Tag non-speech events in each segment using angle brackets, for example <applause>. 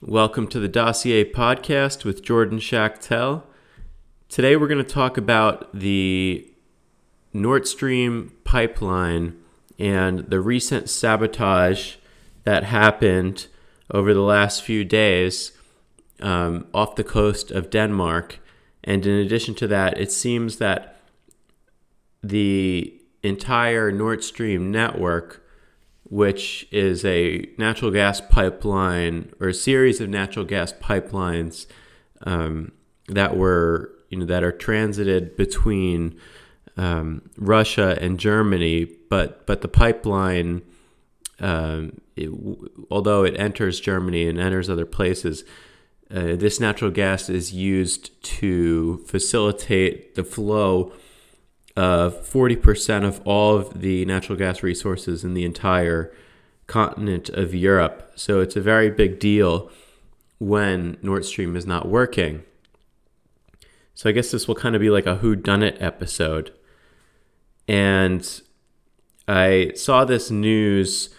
Welcome to the Dossier Podcast with Jordan Schachtel. Today we're going to talk about the Nord Stream pipeline and the recent sabotage that happened over the last few days um, off the coast of Denmark. And in addition to that, it seems that the entire Nord Stream network which is a natural gas pipeline or a series of natural gas pipelines um, that were you know that are transited between um, Russia and Germany, but but the pipeline, um, it, although it enters Germany and enters other places, uh, this natural gas is used to facilitate the flow uh, 40% of all of the natural gas resources in the entire continent of Europe. So it's a very big deal when Nord Stream is not working. So I guess this will kind of be like a who done it episode. And I saw this news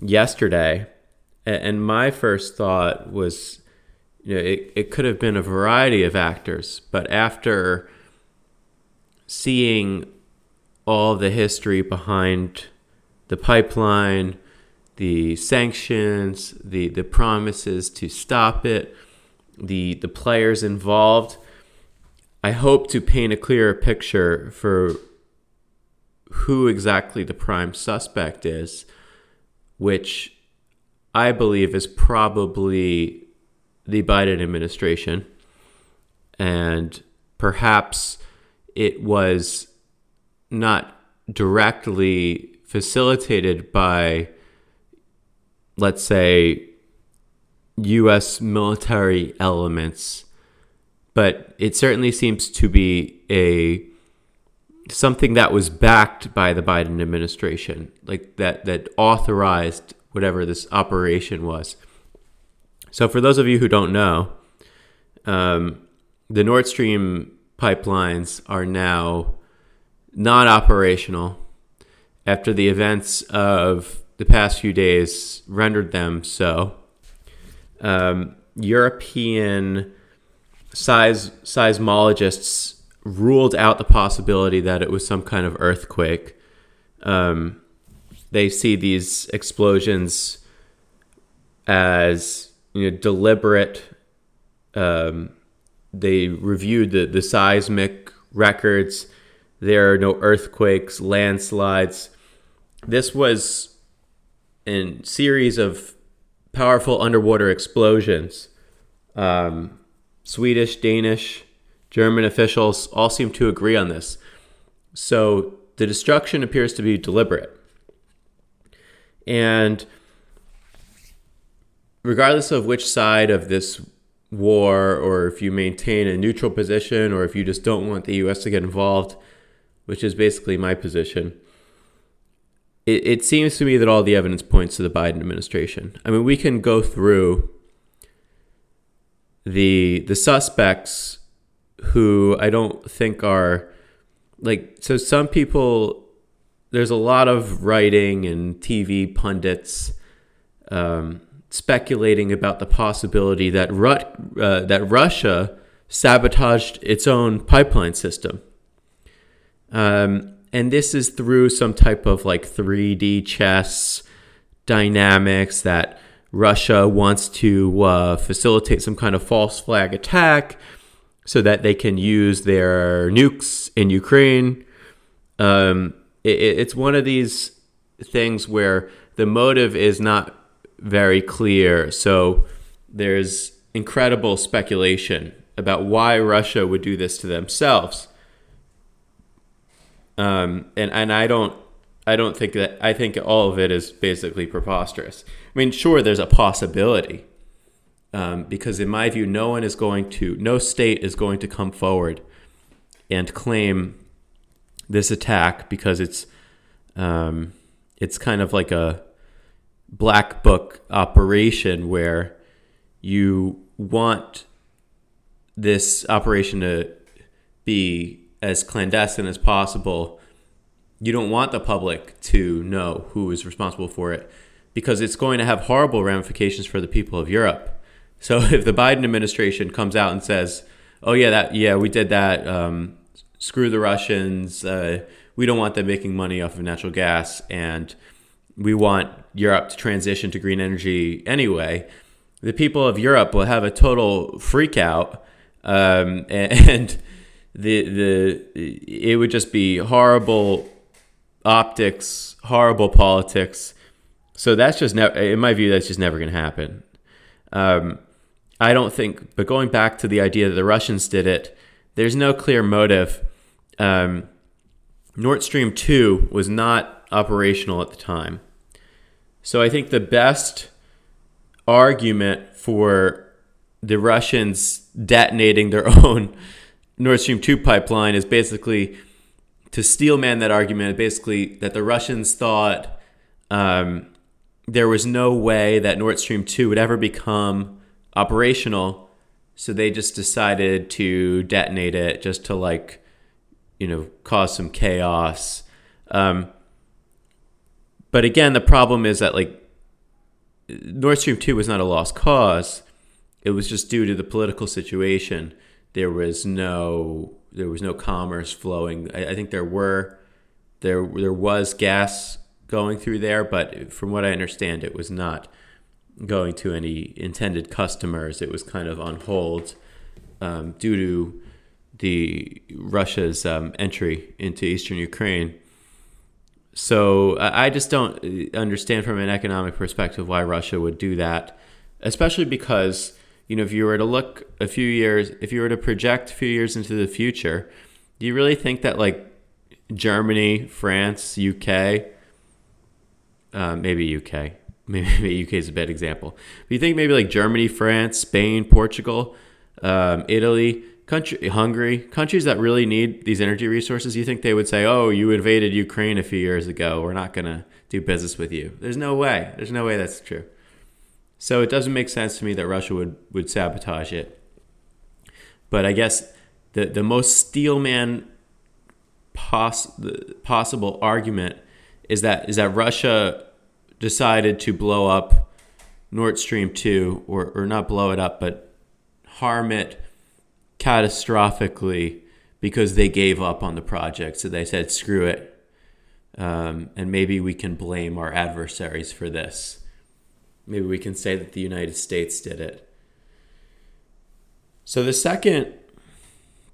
yesterday and my first thought was you know it, it could have been a variety of actors, but after seeing all the history behind the pipeline, the sanctions, the, the promises to stop it, the, the players involved, I hope to paint a clearer picture for who exactly the prime suspect is, which I believe is probably the Biden administration. And perhaps it was not directly facilitated by, let's say, U.S. military elements, but it certainly seems to be a something that was backed by the Biden administration, like that that authorized whatever this operation was. So, for those of you who don't know, um, the Nord Stream pipelines are now not operational after the events of the past few days rendered them so. Um, European seis- seismologists ruled out the possibility that it was some kind of earthquake. Um, they see these explosions as you know deliberate um, they reviewed the, the seismic records. There are no earthquakes, landslides. This was a series of powerful underwater explosions. Um, Swedish, Danish, German officials all seem to agree on this. So the destruction appears to be deliberate. And regardless of which side of this war or if you maintain a neutral position or if you just don't want the US to get involved, which is basically my position. It, it seems to me that all the evidence points to the Biden administration. I mean, we can go through the the suspects who I don't think are like so some people there's a lot of writing and TV pundits um, speculating about the possibility that Ru- uh, that Russia sabotaged its own pipeline system. Um, and this is through some type of like 3D chess dynamics that Russia wants to uh, facilitate some kind of false flag attack so that they can use their nukes in Ukraine. Um, it, it's one of these things where the motive is not very clear. So there's incredible speculation about why Russia would do this to themselves. Um, and and I don't I don't think that I think all of it is basically preposterous. I mean, sure, there's a possibility um, because in my view, no one is going to, no state is going to come forward and claim this attack because it's um, it's kind of like a black book operation where you want this operation to be as clandestine as possible. You don't want the public to know who is responsible for it because it's going to have horrible ramifications for the people of Europe So <laughs> if the Biden administration comes out and says, "Oh yeah, that yeah we did that," um, screw the Russians. Uh, we don't want them making money off of natural gas, and we want Europe to transition to green energy anyway. The people of Europe will have a total freak out, um, <laughs> and the the it would just be horrible optics, horrible politics. So that's just never, in my view, that's just never going to happen. Um, I don't think. But going back to the idea that the Russians did it, there's no clear motive. Um, Nord Stream 2 was not operational at the time. So I think the best argument for the Russians detonating their <laughs> own Nord Stream 2 pipeline is basically to steelman that argument, basically that the Russians thought um, there was no way that Nord Stream 2 would ever become operational. So they just decided to detonate it just to like you know cause some chaos. Um, but again, the problem is that like Nord Stream two was not a lost cause. It was just due to the political situation. There was no there was no commerce flowing. I, I think there were there there was gas going through there, but from what I understand, it was not going to any intended customers. It was kind of on hold um, due to the Russia's um, entry into eastern Ukraine. So I just don't uh, understand from an economic perspective why Russia would do that, especially because you know if you were to look a few years, if you were to project a few years into the future, do you really think that like Germany, France, UK, uh, maybe UK, <laughs> maybe UK is a bad example, but you think maybe like Germany, France, Spain, Portugal, um, Italy, country Hungary, countries that really need these energy resources, you think they would say, "Oh, you invaded Ukraine a few years ago. We're not going to do business with you." There's no way. There's no way that's true. So it doesn't make sense to me that Russia would would sabotage it. But I guess the the most steelman poss- possible argument is that is that Russia decided to blow up Nord Stream 2 or or not blow it up but harm it catastrophically because they gave up on the project. So they said, screw it. Um, and maybe we can blame our adversaries for this. Maybe we can say that the United States did it. So the second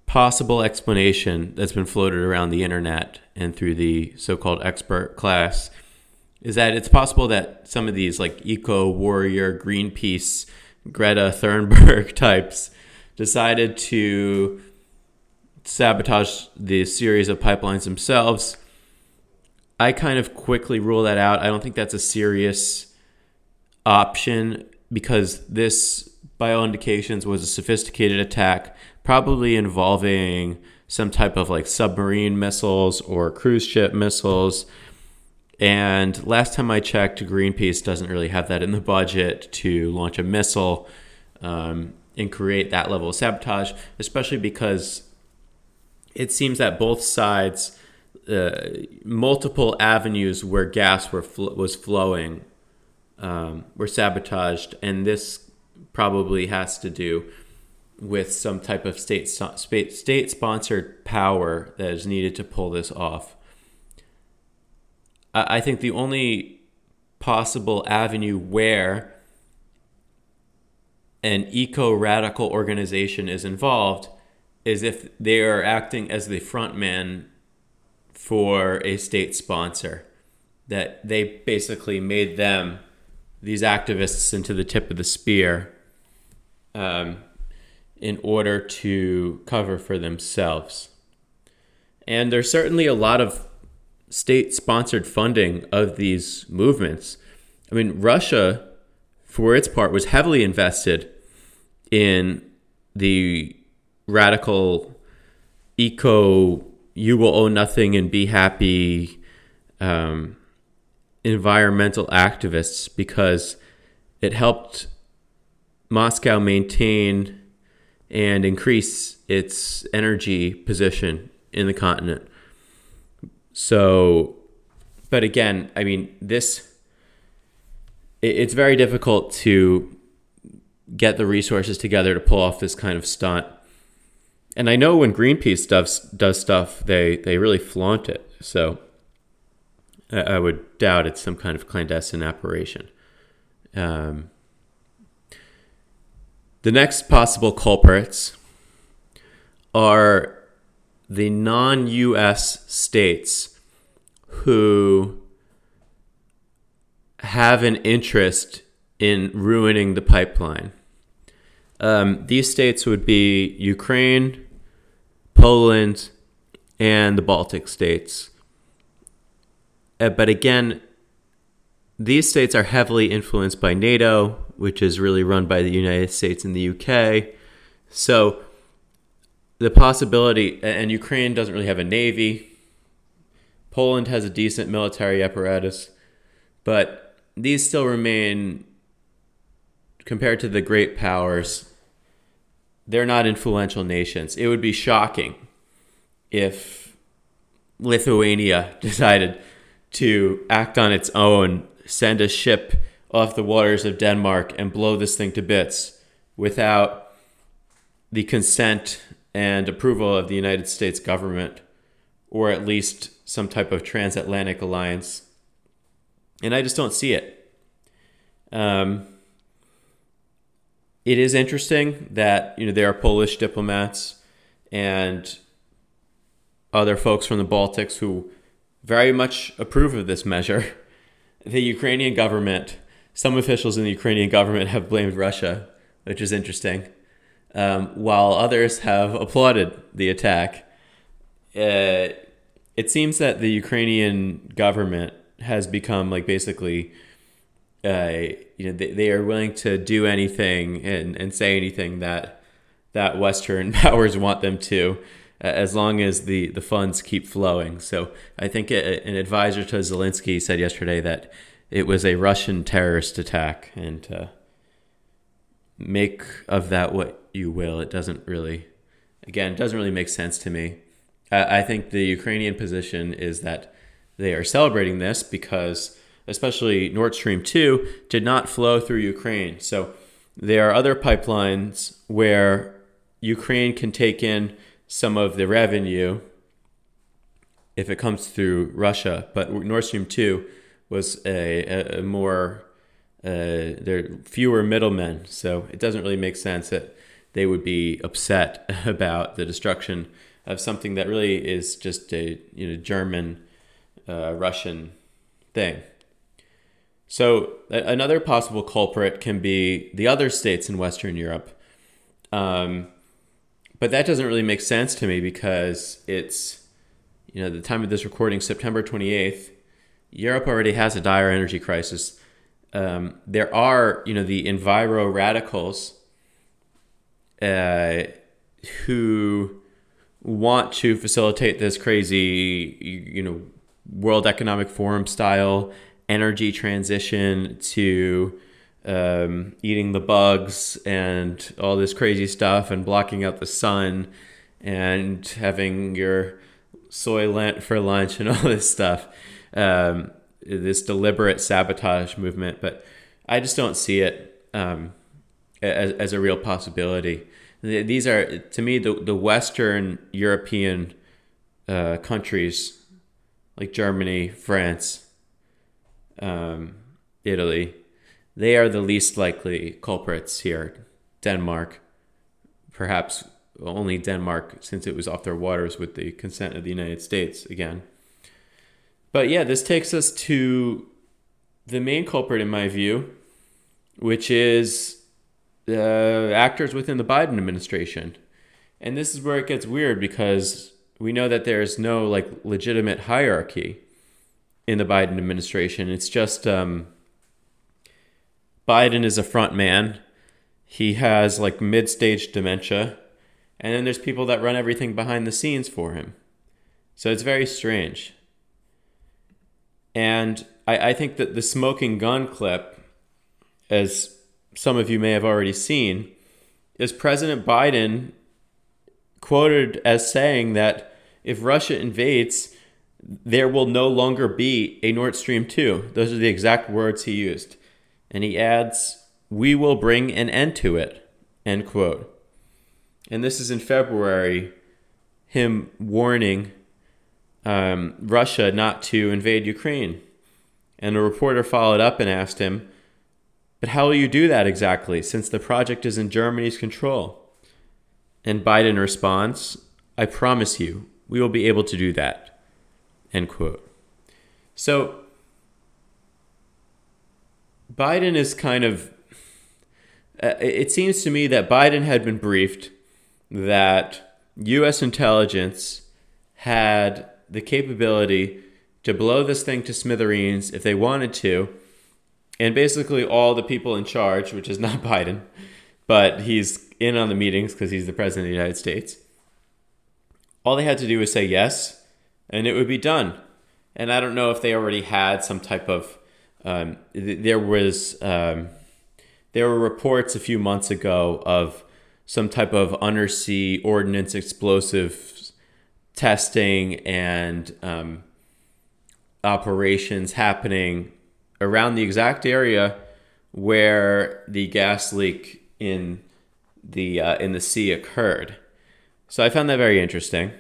possible explanation that's been floated around the internet and through the so called expert class is that it's possible that some of these, like eco warrior, Greenpeace, Greta Thunberg <laughs> types, decided to sabotage the series of pipelines themselves. I kind of quickly rule that out. I don't think that's a serious option because this, by all indications, was a sophisticated attack, probably involving some type of like submarine missiles or cruise ship missiles. And last time I checked, Greenpeace doesn't really have that in the budget to launch a missile. Um, and create that level of sabotage, especially because it seems that both sides, uh, multiple avenues where gas were fl- was flowing, um, were sabotaged, and this probably has to do with some type of state state sponsored power that is needed to pull this off. I, I think the only possible avenue where an eco radical organization is involved is if they are acting as the front man for a state sponsor. That they basically made them, these activists, into the tip of the spear um, in order to cover for themselves. And there's certainly a lot of state sponsored funding of these movements. I mean, Russia for its part, was heavily invested in the radical eco, you will own nothing and be happy um, environmental activists because it helped Moscow maintain and increase its energy position in the continent. So, but again, I mean, this it's very difficult to get the resources together to pull off this kind of stunt. And I know when Greenpeace does does stuff, they they really flaunt it. So I, I would doubt it's some kind of clandestine operation. Um, the next possible culprits are the non-U.S. states who have an interest in ruining the pipeline. Um, these states would be Ukraine, Poland, and the Baltic states. Uh, but again, these states are heavily influenced by NATO, which is really run by the United States and the UK. So the possibility, and Ukraine doesn't really have a navy. Poland has a decent military apparatus, but these still remain compared to the great powers, they're not influential nations. It would be shocking if Lithuania <laughs> decided to act on its own, send a ship off the waters of Denmark, and blow this thing to bits without the consent and approval of the United States government, or at least some type of transatlantic alliance. And I just don't see it. Um, it is interesting that you know there are Polish diplomats and other folks from the Baltics who very much approve of this measure. <laughs> The Ukrainian government, some officials in the Ukrainian government have blamed Russia, which is interesting, um, while others have applauded the attack. Uh, it seems that the Ukrainian government has become like basically uh, you know they, they are willing to do anything and, and say anything that that Western <laughs> powers want them to, as long as the, the funds keep flowing. So I think a, an advisor to Zelensky said yesterday that it was a Russian terrorist attack, and uh, make of that what you will. It doesn't really, again, doesn't really make sense to me. I think the Ukrainian position is that they are celebrating this because especially Nord Stream 2, did not flow through Ukraine. So there are other pipelines where Ukraine can take in some of the revenue if it comes through Russia. But Nord Stream 2 was a, a, a more, uh, there are fewer middlemen. So it doesn't really make sense that they would be upset <laughs> about the destruction of something that really is just a you know German uh, Russian thing. So another possible culprit can be the other states in Western Europe. Um, but that doesn't really make sense to me because it's, you know, the time of this recording, September 28th, Europe already has a dire energy crisis. Um, there are, you know, the enviro radicals uh, who want to facilitate this crazy, you know, World Economic Forum style energy transition to um, eating the bugs and all this crazy stuff and blocking out the sun and having your Soylent for lunch and <laughs> all this stuff. Um, this deliberate sabotage movement, but I just don't see it um, as, as a real possibility. These are, to me, the, the Western European uh, countries like Germany, France, um, Italy, they are the least likely culprits here. Denmark, perhaps only Denmark, since it was off their waters with the consent of the United States again. But yeah, this takes us to the main culprit, in my view, which is the actors within the Biden administration. And this is where it gets weird because we know that there's no like legitimate hierarchy in the Biden administration. It's just um, Biden is a front man. He has like mid stage dementia. And then there's people that run everything behind the scenes for him. So it's very strange. And I, I think that the smoking gun clip, as some of you may have already seen, is President Biden quoted as saying that if Russia invades, there will no longer be a Nord Stream 2. Those are the exact words he used. And he adds, we will bring an end to it, end quote. And this is in February, him warning um, Russia not to invade Ukraine. And a reporter followed up and asked him, But how will you do that exactly, since the project is in Germany's control? And Biden responds, I promise you, we will be able to do that. End quote. So, Biden is kind of. Uh, it seems to me that Biden had been briefed that U.S. intelligence had the capability to blow this thing to smithereens if they wanted to. And basically, all the people in charge, which is not <laughs> Biden, but he's in on the meetings because he's the president of the United States, all they had to do was say yes, and it would be done. And I don't know if they already had some type of. Um, there was um, there were reports a few months ago of some type of undersea ordnance explosive testing and um, operations happening around the exact area where the gas leak in the uh, in the sea occurred. So I found that very interesting,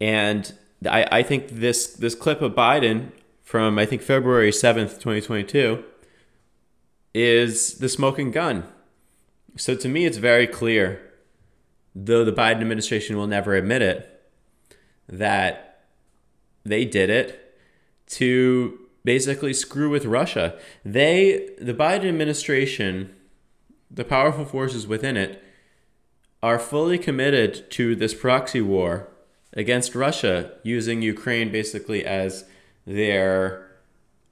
and I, I think this this clip of Biden from I think February seventh, twenty twenty two, is the smoking gun. So to me, it's very clear, though the Biden administration will never admit it, that they did it to basically screw with Russia. They, the Biden administration, the powerful forces within it, are fully committed to this proxy war against Russia, using Ukraine basically as their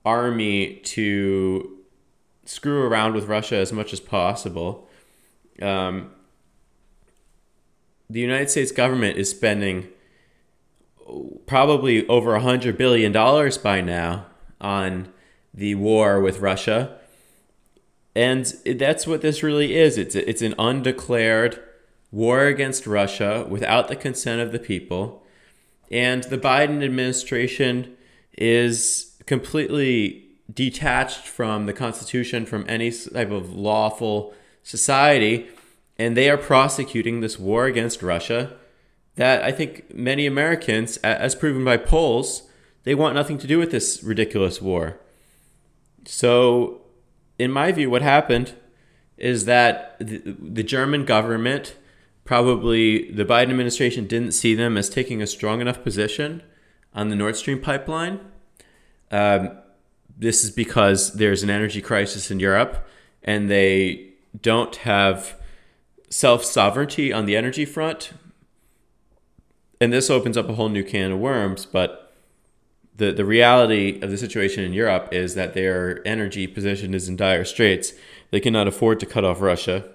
army to screw around with Russia as much as possible. Um, the United States government is spending probably over a hundred billion dollars by now on the war with Russia, and that's what this really is. It's it's an undeclared war against Russia without the consent of the people, and the Biden administration is completely detached from the Constitution, from any type of lawful society, and they are prosecuting this war against Russia that I think many Americans, as proven by polls, they want nothing to do with this ridiculous war. So, in my view, what happened is that the, the German government, probably the Biden administration, didn't see them as taking a strong enough position on the Nord Stream pipeline. Um, this is because there's an energy crisis in Europe and they don't have self sovereignty on the energy front and this opens up a whole new can of worms, but the, the reality of the situation in Europe is that their energy position is in dire straits. They cannot afford to cut off Russia.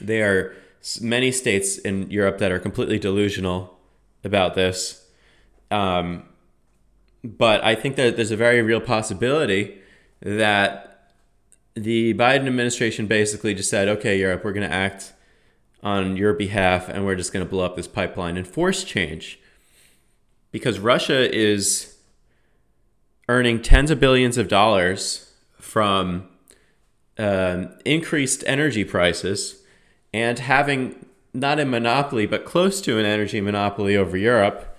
There are many states in Europe that are completely delusional about this. Um, but I think that there's a very real possibility that the Biden administration basically just said, okay, Europe, we're going to act on your behalf and we're just going to blow up this pipeline and force change. Because Russia is earning tens of billions of dollars from um, increased energy prices and having not a monopoly, but close to an energy monopoly over Europe.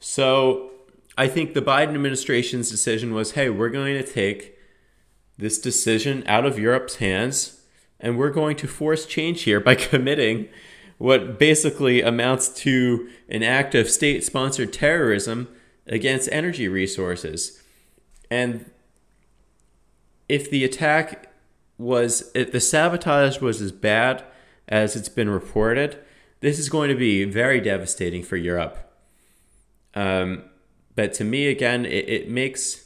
So I think the Biden administration's decision was hey, we're going to take this decision out of Europe's hands and we're going to force change here by <laughs> committing what basically amounts to an act of state sponsored terrorism against energy resources. And if the attack was, if the sabotage was as bad as it's been reported, this is going to be very devastating for Europe. Um, but to me, again, it, it makes,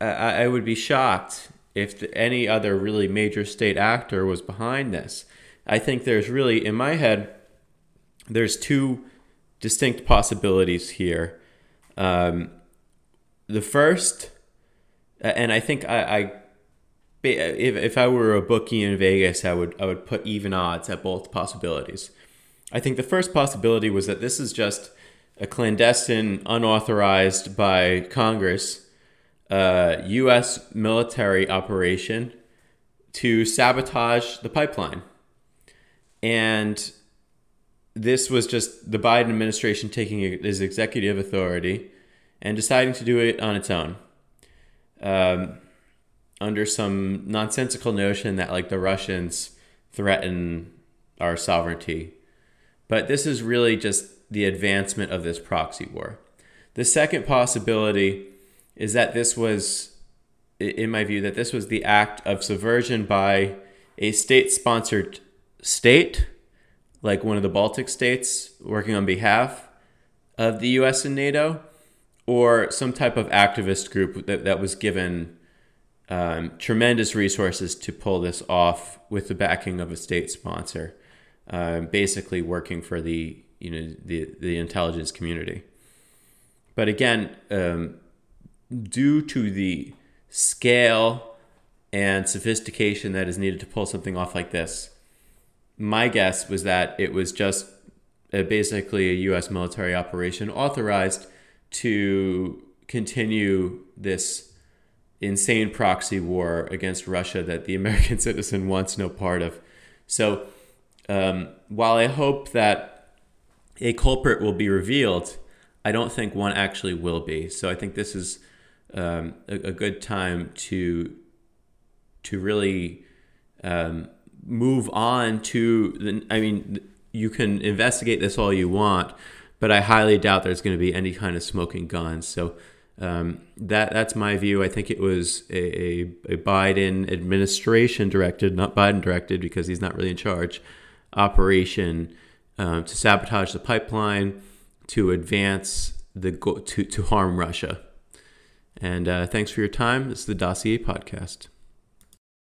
I, I would be shocked if any other really major state actor was behind this. I think there's really, in my head, there's two distinct possibilities here. Um, the first, and I think I, I if, if I were a bookie in Vegas, I would I would put even odds at both possibilities. I think the first possibility was that this is just a clandestine, unauthorized by Congress uh, U.S. military operation to sabotage the pipeline. And this was just the Biden administration taking his executive authority and deciding to do it on its own. Um, under some nonsensical notion that like the Russians threaten our sovereignty. But this is really just the advancement of this proxy war. The second possibility is that this was, in my view, that this was the act of subversion by a state sponsored state, like one of the Baltic states working on behalf of the US and NATO, or some type of activist group that, that was given um, tremendous resources to pull this off with the backing of a state sponsor, uh, basically working for the you know the the intelligence community. But again, um, due to the scale and sophistication that is needed to pull something off like this, my guess was that it was just a, basically a U.S. military operation authorized to continue this insane proxy war against Russia that the <laughs> American citizen wants no part of. So, um, while I hope that a culprit will be revealed, I don't think one actually will be. So, I think this is um, a, a, good time to to really um, move on to the. I mean, you can investigate this all you want, but I highly doubt there's going to be any kind of smoking guns. So um, that that's my view. I think it was a, a, Biden administration directed, not Biden directed, because he's not really in charge. Operation um, to sabotage the pipeline, to advance the go- to to harm Russia. And uh, thanks for your time. This is the Dossier Podcast.